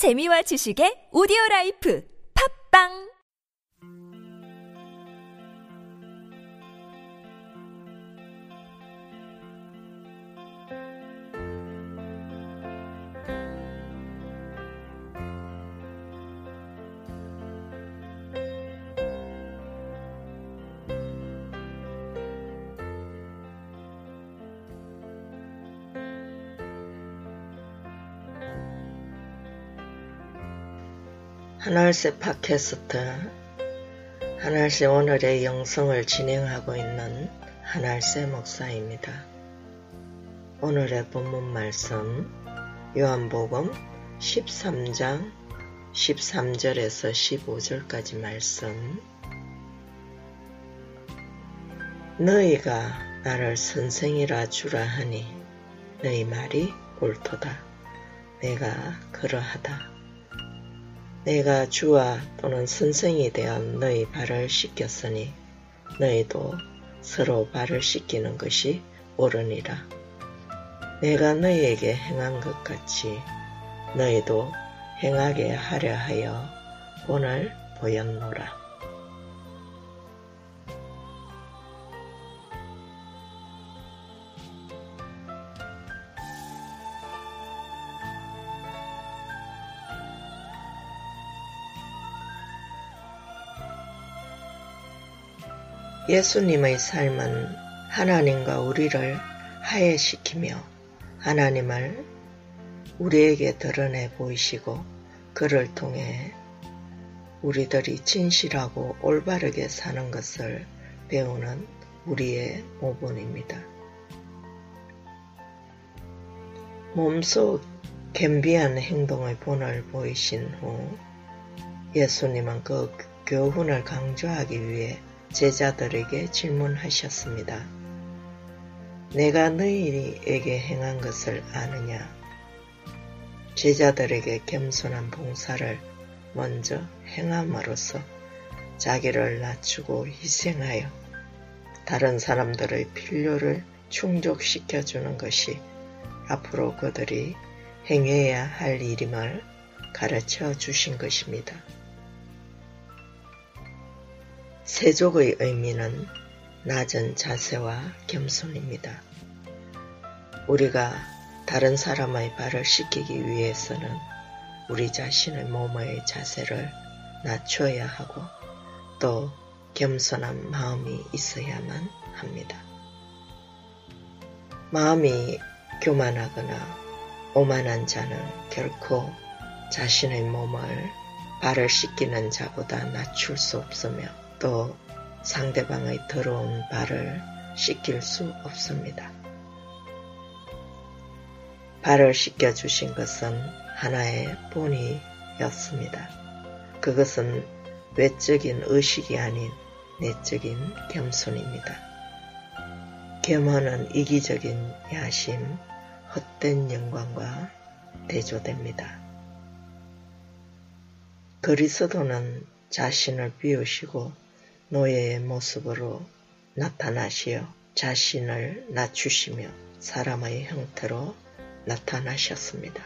재미와 지식의 오디오 라이프. 팝빵 하늘새 팟캐스트 하늘새 오늘의 영성을 진행하고 있는 하늘새 목사입니다. 오늘의 본문 말씀 요한복음 13장 13절에서 15절까지 말씀 너희가 나를 선생이라 주라 하니 너희 말이 옳도다. 내가 그러하다. 내가 주와 또는 선생이 되어 너희 발을 씻겼으니 너희도 서로 발을 씻기는 것이 옳으니라. 내가 너희에게 행한 것 같이 너희도 행하게 하려 하여 오늘 보였노라. 예수님의 삶은 하나님과 우리를 하해시키며 하나님을 우리에게 드러내 보이시고 그를 통해 우리들이 진실하고 올바르게 사는 것을 배우는 우리의 모본입니다. 몸소 겸비한 행동의 본을 보이신 후 예수님은 그 교훈을 강조하기 위해 제자들에게 질문하셨습니다. 내가 너희에게 행한 것을 아느냐? 제자들에게 겸손한 봉사를 먼저 행함으로써 자기를 낮추고 희생하여 다른 사람들의 필요를 충족시켜주는 것이 앞으로 그들이 행해야 할 일임을 가르쳐 주신 것입니다. 세족의 의미는 낮은 자세와 겸손입니다. 우리가 다른 사람의 발을 씻기기 위해서는 우리 자신의 몸의 자세를 낮춰야 하고 또 겸손한 마음이 있어야만 합니다. 마음이 교만하거나 오만한 자는 결코 자신의 몸을 발을 씻기는 자보다 낮출 수 없으며 또 상대방의 더러운 발을 씻길 수 없습니다. 발을 씻겨주신 것은 하나의 본이였습니다. 그것은 외적인 의식이 아닌 내적인 겸손입니다. 겸허는 이기적인 야심, 헛된 영광과 대조됩니다. 그리스도는 자신을 비우시고 노예의 모습으로 나타나시어 자신을 낮추시며 사람의 형태로 나타나셨습니다.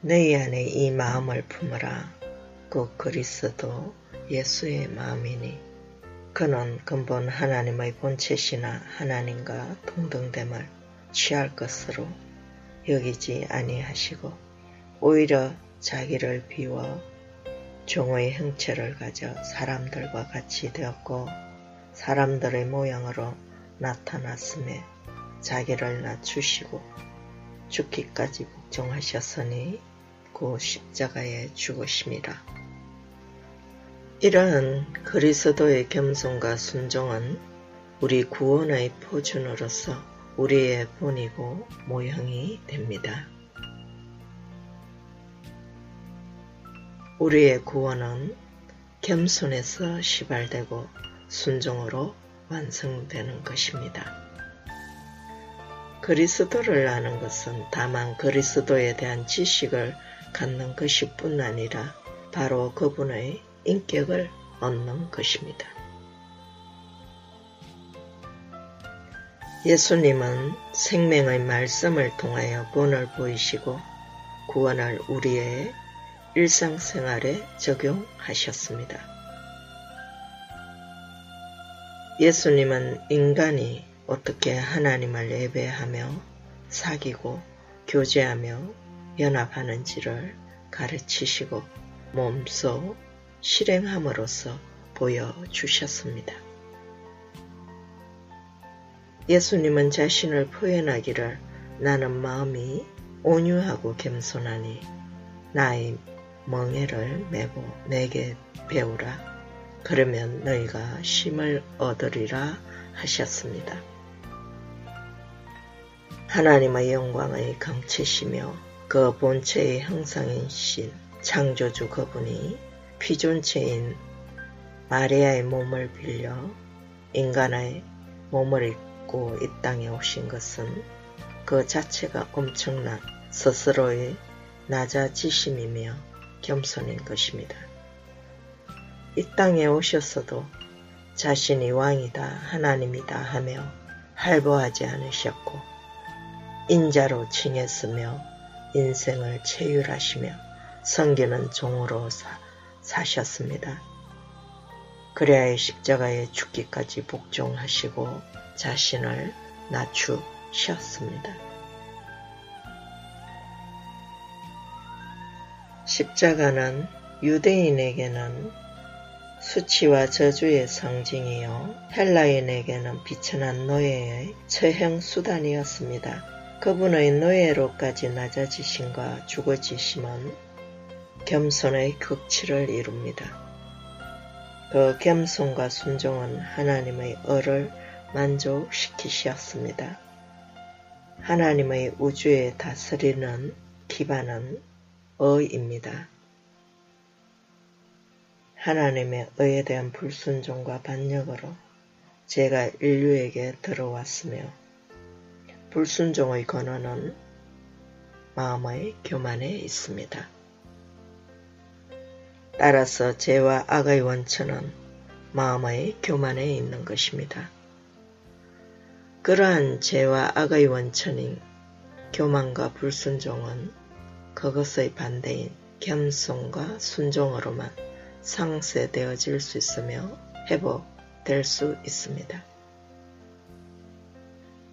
너희 안에 이 마음을 품으라. 그 그리스도 예수의 마음이니 그는 근본 하나님의 본체시나 하나님과 동등됨을 취할 것으로 여기지 아니하시고 오히려 자기를 비워 종의 형체를 가져 사람들과 같이 되었고 사람들의 모양으로 나타났음에 자기를 낮추시고 죽기까지 복종하셨으니 그 십자가에 죽으심이라. 이러한 그리스도의 겸손과 순종은 우리 구원의 포준으로서 우리의 본이고 모형이 됩니다. 우리의 구원은 겸손에서 시발되고 순종으로 완성되는 것입니다. 그리스도를 아는 것은 다만 그리스도에 대한 지식을 갖는 것이 뿐 아니라 바로 그분의 인격을 얻는 것입니다. 예수님은 생명의 말씀을 통하여 본을 보이시고 구원을 우리의 일상생활에 적용하셨습니다. 예수님은 인간이 어떻게 하나님을 예배하며 사귀고 교제하며 연합하는지를 가르치시고 몸소 실행함으로써 보여주셨습니다. 예수님은 자신을 표현하기를 나는 마음이 온유하고 겸손하니 나의 멍에를 메고 내게 배우라. 그러면 너희가 쉼을 얻으리라 하셨습니다. 하나님의 영광의 광채시며 그 본체의 형상인 신 창조주 그분이 피조체인 마리아의 몸을 빌려 인간의 몸을 입고 이 땅에 오신 것은 그 자체가 엄청난 스스로의 낮아지심이며 겸손인 것입니다. 이 땅에 오셨어도 자신이 왕이다 하나님이다 하며 할보하지 않으셨고 인자로 칭했으며 인생을 체휼하시며 성기는 종으로 사, 사셨습니다. 그래야 십자가에 죽기까지 복종하시고 자신을 낮추셨습니다. 십자가는 유대인에게는 수치와 저주의 상징이요 헬라인에게는 비천한 노예의 처형 수단이었습니다. 그분의 노예로까지 낮아지심과 죽어지심은 겸손의 극치를 이룹니다. 그 겸손과 순종은 하나님의 을을 만족시키셨습니다. 하나님의 우주에 다스리는 기반은 의입니다. 하나님의 의에 대한 불순종과 반역으로 제가 인류에게 들어왔으며 불순종의 근원은 마음의 교만에 있습니다. 따라서 죄와 악의 원천은 마음의 교만에 있는 것입니다. 그러한 죄와 악의 원천인 교만과 불순종은 그것의 반대인 겸손과 순종으로만 상쇄되어질 수 있으며 회복될 수 있습니다.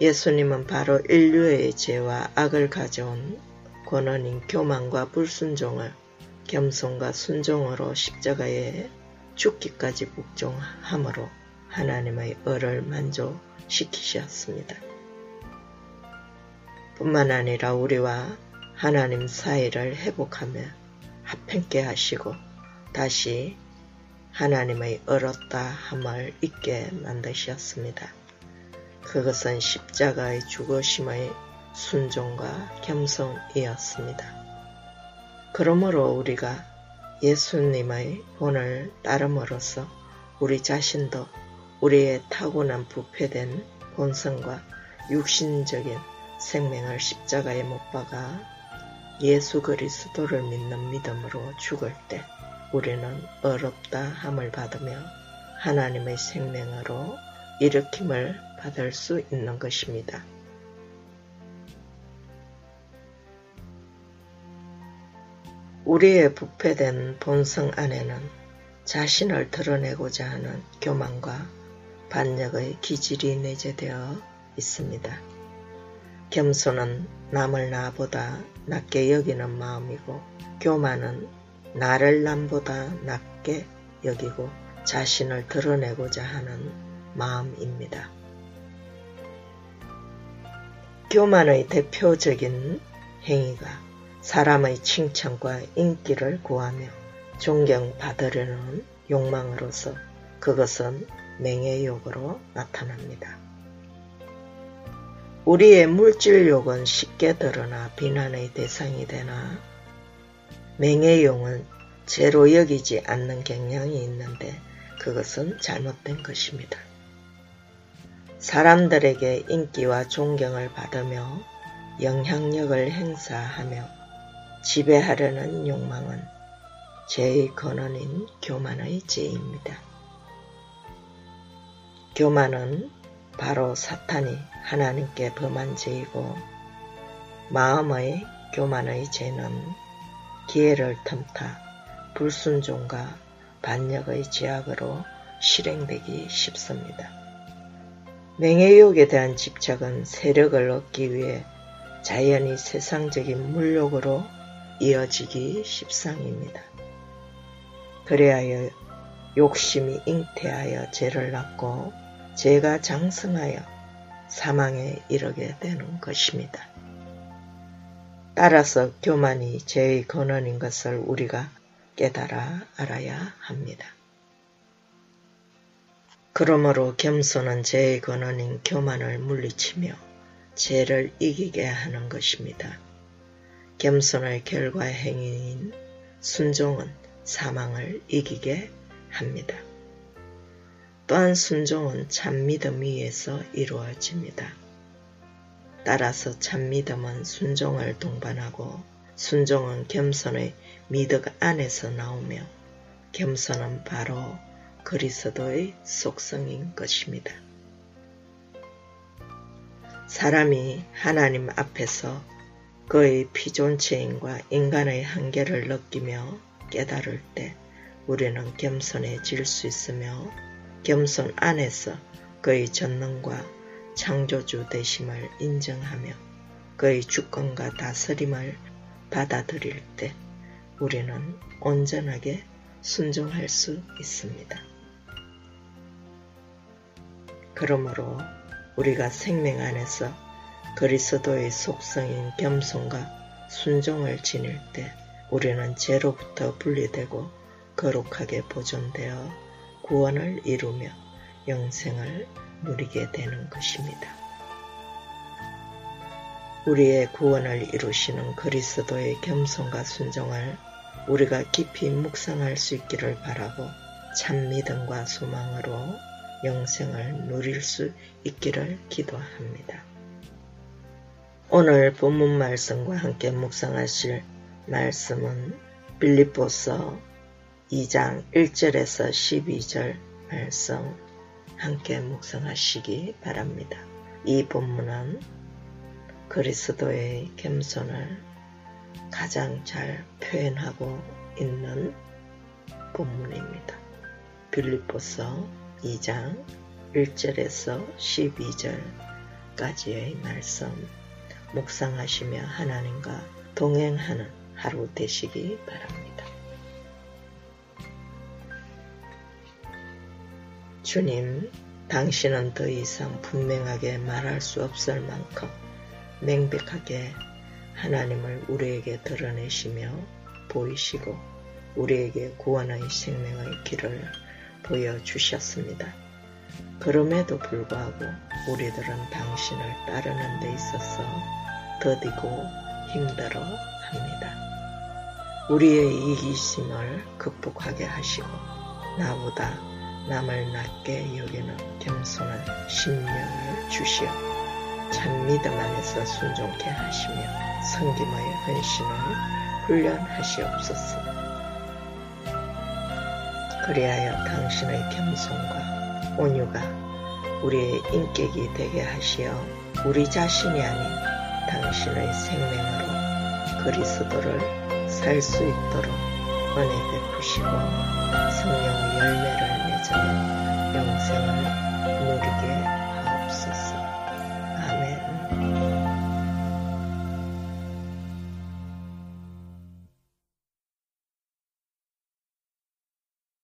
예수님은 바로 인류의 죄와 악을 가져온 권원인 교만과 불순종을 겸손과 순종으로 십자가에 죽기까지 복종함으로 하나님의 을을 만족시키셨습니다. 뿐만 아니라 우리와 하나님 사이를 회복하며 합행케 하시고 다시 하나님의 얼었다 함을 잊게 만드셨습니다. 그것은 십자가의 죽으심의 순종과 겸손이었습니다. 그러므로 우리가 예수님의 본을 따름으로써 우리 자신도 우리의 타고난 부패된 본성과 육신적인 생명을 십자가에 못 박아 예수 그리스도를 믿는 믿음으로 죽을 때 우리는 어렵다 함을 받으며 하나님의 생명으로 일으킴을 받을 수 있는 것입니다. 우리의 부패된 본성 안에는 자신을 드러내고자 하는 교만과 반역의 기질이 내재되어 있습니다. 겸손은 남을 나보다 낮게 여기는 마음이고 교만은 나를 남보다 낮게 여기고 자신을 드러내고자 하는 마음입니다. 교만의 대표적인 행위가 사람의 칭찬과 인기를 구하며 존경받으려는 욕망으로서 그것은 맹의욕으로 나타납니다. 우리의 물질욕은 쉽게 드러나 비난의 대상이 되나 맹의욕은 죄로 여기지 않는 경향이 있는데 그것은 잘못된 것입니다. 사람들에게 인기와 존경을 받으며 영향력을 행사하며 지배하려는 욕망은 죄의 근원인 교만의 죄입니다. 교만은 바로 사탄이 하나님께 범한 죄이고 마음의 교만의 죄는 기회를 틈타 불순종과 반역의 제약으로 실행되기 쉽습니다. 명예욕에 대한 집착은 세력을 얻기 위해 자연히 세상적인 물욕으로 이어지기 십상입니다. 그래하여 욕심이 잉태하여 죄를 낳고 죄가 장성하여 사망에 이르게 되는 것입니다. 따라서 교만이 죄의 근원인 것을 우리가 깨달아 알아야 합니다. 그러므로 겸손은 죄의 근원인 교만을 물리치며 죄를 이기게 하는 것입니다. 겸손의 결과 행위인 순종은 사망을 이기게 합니다. 또한 순종은 참 믿음 위에서 이루어집니다. 따라서 참 믿음은 순종을 동반하고 순종은 겸손의 미덕 안에서 나오며 겸손은 바로 그리스도의 속성인 것입니다. 사람이 하나님 앞에서 그의 피존체인과 인간의 한계를 느끼며 깨달을 때 우리는 겸손해질 수 있으며 겸손 안에서 그의 전능과 창조주 되심을 인정하며 그의 주권과 다스림을 받아들일 때 우리는 온전하게 순종할 수 있습니다. 그러므로 우리가 생명 안에서 그리스도의 속성인 겸손과 순종을 지닐 때 우리는 죄로부터 분리되고 거룩하게 보존되어 구원을 이루며 영생을 누리게 되는 것입니다. 우리의 구원을 이루시는 그리스도의 겸손과 순종을 우리가 깊이 묵상할 수 있기를 바라고 참 믿음과 소망으로 영생을 누릴 수 있기를 기도합니다. 오늘 본문 말씀과 함께 묵상하실 말씀은 빌립보서 2장 1절에서 12절 말씀 함께 묵상하시기 바랍니다. 이 본문은 그리스도의 겸손을 가장 잘 표현하고 있는 본문입니다. 빌립보서 2장 1절에서 12절까지의 말씀 묵상하시며 하나님과 동행하는 하루 되시기 바랍니다. 주님, 당신은 더 이상 분명하게 말할 수 없을 만큼 명백하게 하나님을 우리에게 드러내시며 보이시고 우리에게 구원의 생명의 길을 보여주셨습니다. 그럼에도 불구하고 우리들은 당신을 따르는 데 있어서 더디고 힘들어 합니다. 우리의 이기심을 극복하게 하시고 나보다 남을 낮게 여기는 겸손한 심령을 주시어 참 믿음 안에서 순종케 하시며 성김의 헌신을 훈련하시옵소서. 그리하여 당신의 겸손과 온유가 우리의 인격이 되게 하시어 우리 자신이 아닌 당신의 생명으로 그리스도를 살 수 있도록 은혜 베푸시고 성령의 열매를 맺어 영생을 누리게